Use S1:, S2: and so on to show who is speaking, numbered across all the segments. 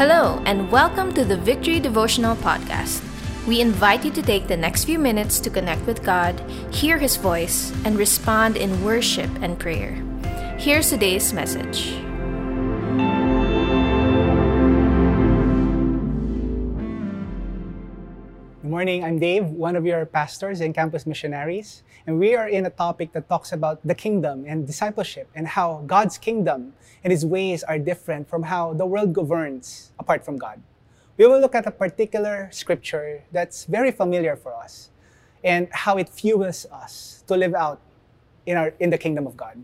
S1: Hello, and welcome to the Victory Devotional Podcast. We invite you to take the next few minutes to connect with God, hear His voice, and respond in worship and prayer. Here's today's message.
S2: Morning, I'm Dave, one of your pastors and campus missionaries, and we are in a topic that talks about the kingdom and discipleship and how God's kingdom and his ways are different from how the world governs apart from God. We will look at a particular scripture that's very familiar for us and how it fuels us to live out in our in the kingdom of God.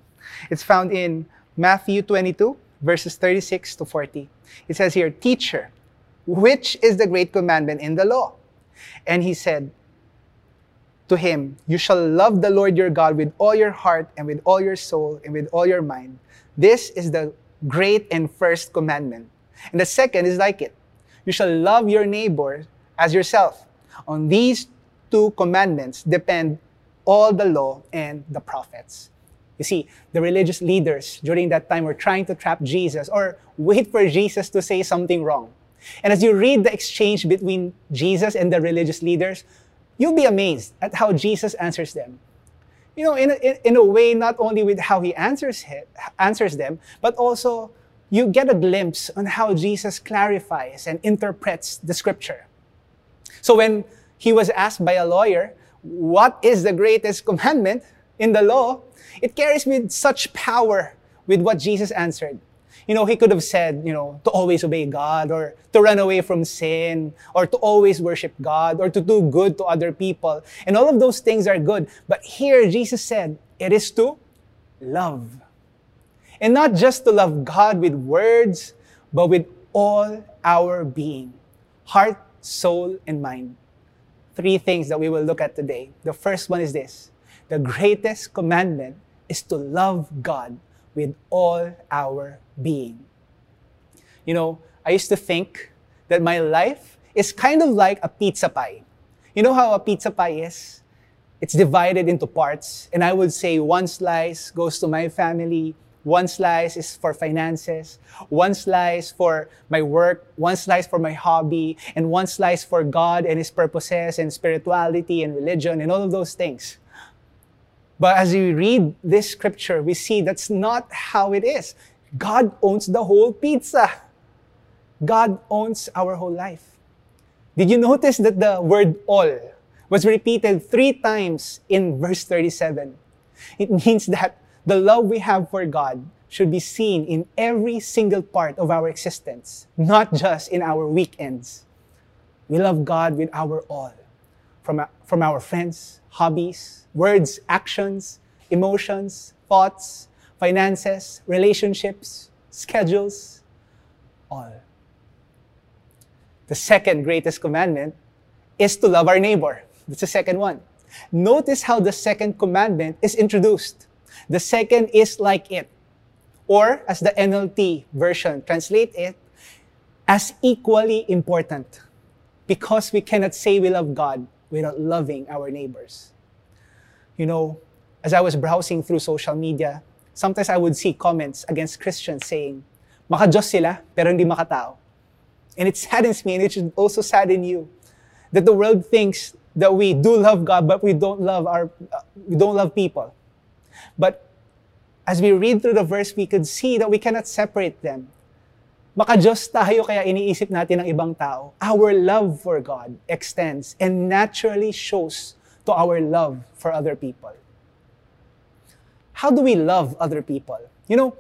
S2: It's found in Matthew 22 verses 36 to 40. It says here, "Teacher, which is the great commandment in the law?" And he said to him, You shall love the Lord your God with all your heart and with all your soul and with all your mind. This is the great and first commandment. And the second is like it you shall love your neighbor as yourself. On these two commandments depend all the law and the prophets. You see, the religious leaders during that time were trying to trap Jesus or wait for Jesus to say something wrong. And as you read the exchange between Jesus and the religious leaders, you'll be amazed at how Jesus answers them. You know, in a, in a way, not only with how he answers, answers them, but also you get a glimpse on how Jesus clarifies and interprets the scripture. So when he was asked by a lawyer, what is the greatest commandment in the law? It carries with such power with what Jesus answered. You know, he could have said, you know, to always obey God or to run away from sin or to always worship God or to do good to other people. And all of those things are good. But here, Jesus said, it is to love. And not just to love God with words, but with all our being heart, soul, and mind. Three things that we will look at today. The first one is this the greatest commandment is to love God with all our being. You know, I used to think that my life is kind of like a pizza pie. You know how a pizza pie is? It's divided into parts, and I would say one slice goes to my family, one slice is for finances, one slice for my work, one slice for my hobby, and one slice for God and His purposes and spirituality and religion and all of those things. But as we read this scripture, we see that's not how it is. God owns the whole pizza. God owns our whole life. Did you notice that the word all was repeated three times in verse 37? It means that the love we have for God should be seen in every single part of our existence, not just in our weekends. We love God with our all, from, from our friends, hobbies, words, actions, emotions, thoughts, finances, relationships, schedules, all. The second greatest commandment is to love our neighbor. That's the second one. Notice how the second commandment is introduced. The second is like it. Or, as the NLT version translate it, as equally important. Because we cannot say we love God without loving our neighbors. You know, as I was browsing through social media, sometimes I would see comments against Christians saying, Maka-Diyos sila, pero hindi makatao. And it saddens me, and it should also sadden you, that the world thinks that we do love God, but we don't love our, uh, we don't love people. But as we read through the verse, we could see that we cannot separate them. Maka-Diyos tayo kaya iniisip natin ng ibang tao. Our love for God extends and naturally shows to our love for other people. How do we love other people? You know,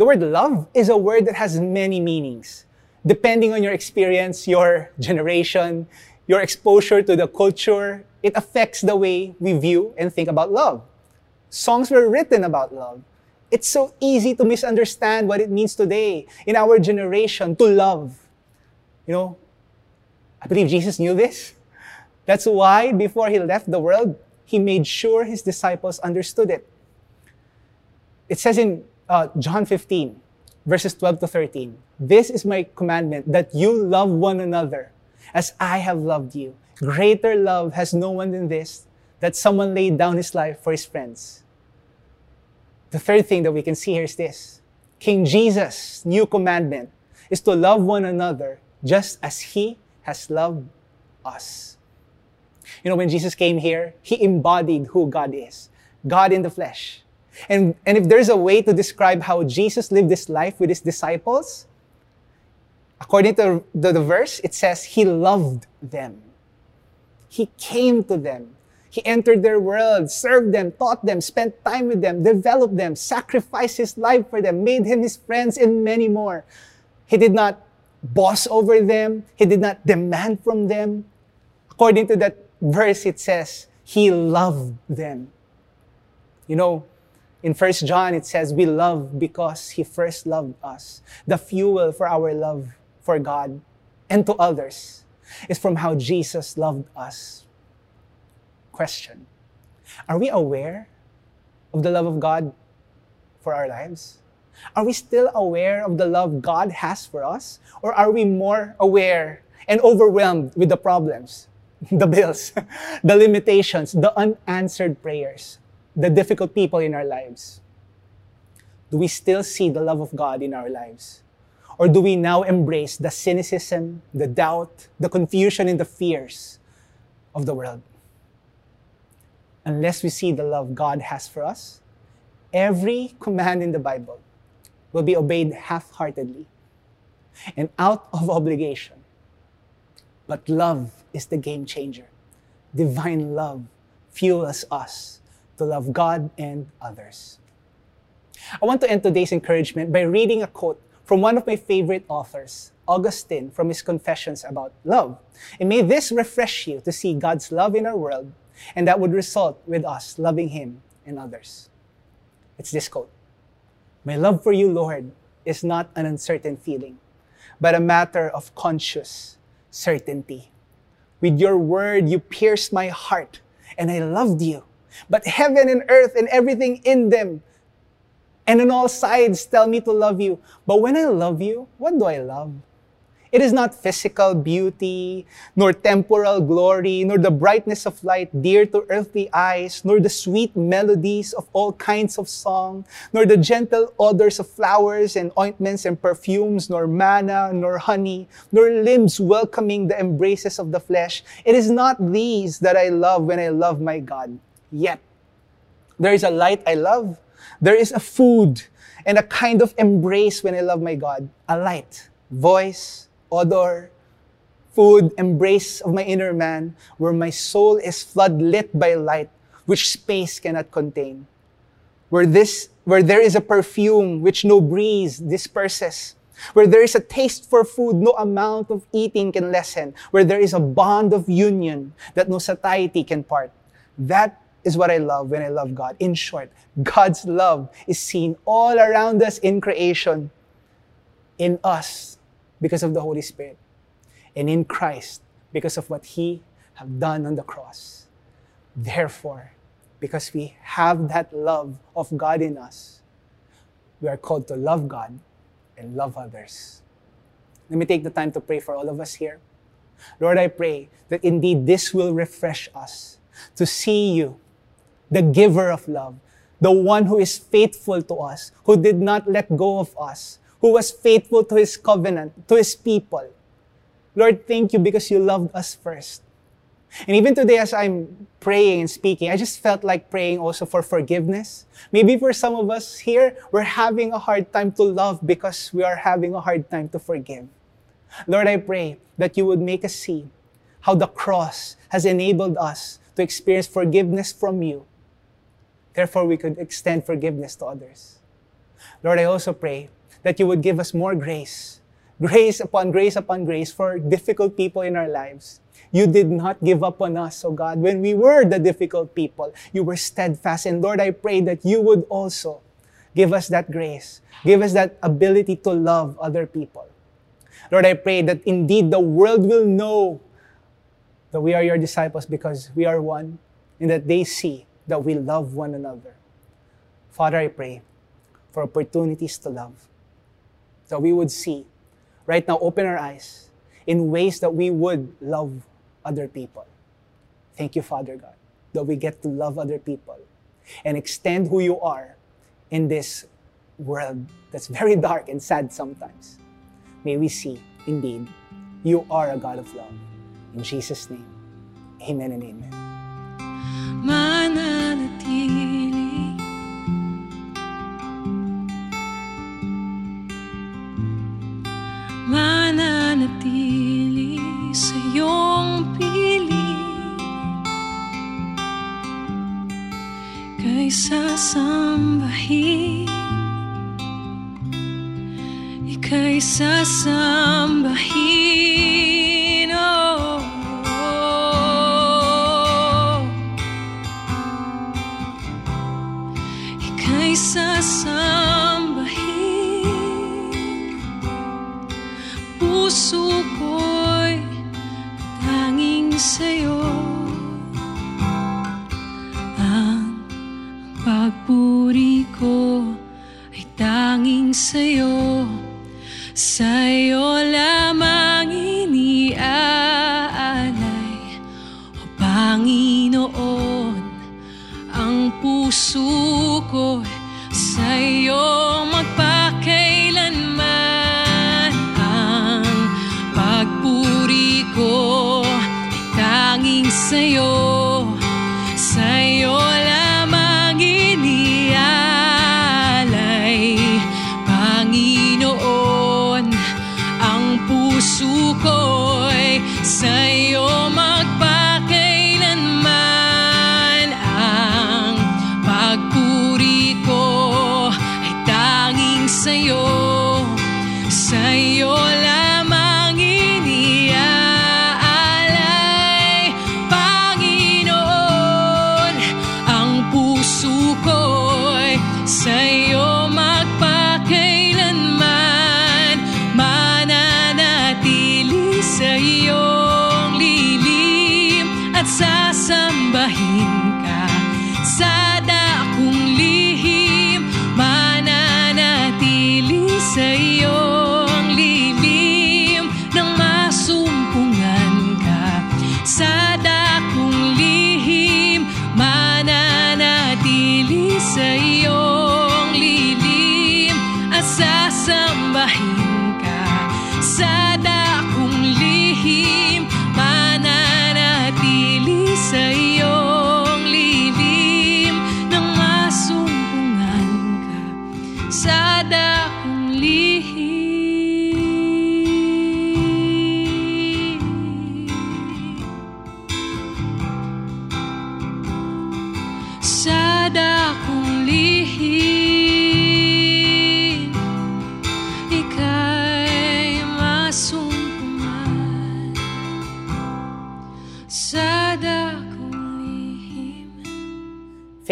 S2: the word love is a word that has many meanings. Depending on your experience, your generation, your exposure to the culture, it affects the way we view and think about love. Songs were written about love. It's so easy to misunderstand what it means today in our generation to love. You know, I believe Jesus knew this. That's why before he left the world, he made sure his disciples understood it. It says in uh, John 15, verses 12 to 13, This is my commandment that you love one another as I have loved you. Greater love has no one than this, that someone laid down his life for his friends. The third thing that we can see here is this King Jesus' new commandment is to love one another just as He has loved us. You know, when Jesus came here, He embodied who God is God in the flesh. And, and if there's a way to describe how Jesus lived this life with His disciples, according to the, the verse, it says He loved them. He came to them. He entered their world, served them, taught them, spent time with them, developed them, sacrificed his life for them, made him his friends, and many more. He did not boss over them, he did not demand from them. According to that verse, it says, He loved them. You know, in First John, it says, We love because He first loved us. The fuel for our love for God and to others is from how Jesus loved us question Are we aware of the love of God for our lives? Are we still aware of the love God has for us? Or are we more aware and overwhelmed with the problems, the bills, the limitations, the unanswered prayers, the difficult people in our lives? Do we still see the love of God in our lives? Or do we now embrace the cynicism, the doubt, the confusion, and the fears of the world? Unless we see the love God has for us, every command in the Bible will be obeyed half heartedly and out of obligation. But love is the game changer. Divine love fuels us to love God and others. I want to end today's encouragement by reading a quote from one of my favorite authors, Augustine, from his Confessions about love. And may this refresh you to see God's love in our world and that would result with us loving Him and others. It's this quote My love for you, Lord, is not an uncertain feeling, but a matter of conscious certainty. With your word, you pierced my heart, and I loved you. But heaven and earth and everything in them and on all sides tell me to love you. But when I love you, what do I love? It is not physical beauty, nor temporal glory, nor the brightness of light dear to earthly eyes, nor the sweet melodies of all kinds of song, nor the gentle odors of flowers and ointments and perfumes, nor manna, nor honey, nor limbs welcoming the embraces of the flesh. It is not these that I love when I love my God. Yet, there is a light I love. There is a food and a kind of embrace when I love my God. A light, voice, odor, food, embrace of my inner man, where my soul is floodlit by light, which space cannot contain. Where this, where there is a perfume which no breeze disperses, where there is a taste for food no amount of eating can lessen, where there is a bond of union that no satiety can part. That is what I love when I love God. In short, God's love is seen all around us in creation, in us, because of the Holy Spirit, and in Christ because of what He have done on the cross. Therefore, because we have that love of God in us, we are called to love God and love others. Let me take the time to pray for all of us here. Lord, I pray that indeed this will refresh us to see you, the giver of love, the one who is faithful to us, who did not let go of us, who was faithful to his covenant, to his people. Lord, thank you because you loved us first. And even today, as I'm praying and speaking, I just felt like praying also for forgiveness. Maybe for some of us here, we're having a hard time to love because we are having a hard time to forgive. Lord, I pray that you would make us see how the cross has enabled us to experience forgiveness from you. Therefore, we could extend forgiveness to others. Lord, I also pray that you would give us more grace. Grace upon grace upon grace for difficult people in our lives. You did not give up on us, oh God. When we were the difficult people, you were steadfast. And Lord, I pray that you would also give us that grace. Give us that ability to love other people. Lord, I pray that indeed the world will know that we are your disciples because we are one and that they see that we love one another. Father, I pray for opportunities to love that we would see. Right now, open our eyes in ways that we would love other people. Thank you, Father God, that we get to love other people and extend who you are in this world that's very dark and sad sometimes. May we see, indeed, You are a God of love. In Jesus' name, amen and amen.
S3: Sasambahin oh, oh. ika'y sasambahin. Puso ko'y tanging sa'yo. Ang pagpuri ko ay tanging sa'yo Sa'yo lamang iniaalay O Panginoon ang puso ko sa'yo magpakailanman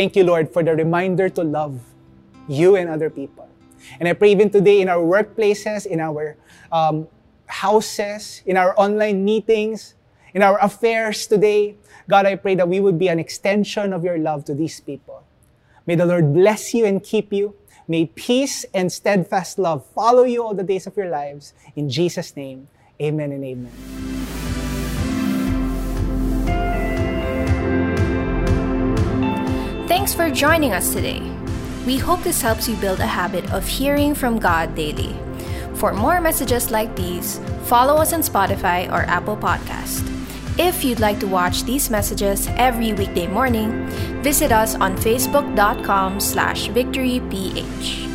S2: Thank you, Lord, for the reminder to love you and other people. And I pray even today in our workplaces, in our um, houses, in our online meetings, in our affairs today, God, I pray that we would be an extension of your love to these people. May the Lord bless you and keep you. May peace and steadfast love follow you all the days of your lives. In Jesus' name, amen and amen.
S1: Thanks for joining us today. We hope this helps you build a habit of hearing from God daily. For more messages like these, follow us on Spotify or Apple Podcast. If you'd like to watch these messages every weekday morning, visit us on facebook.com slash victoryph.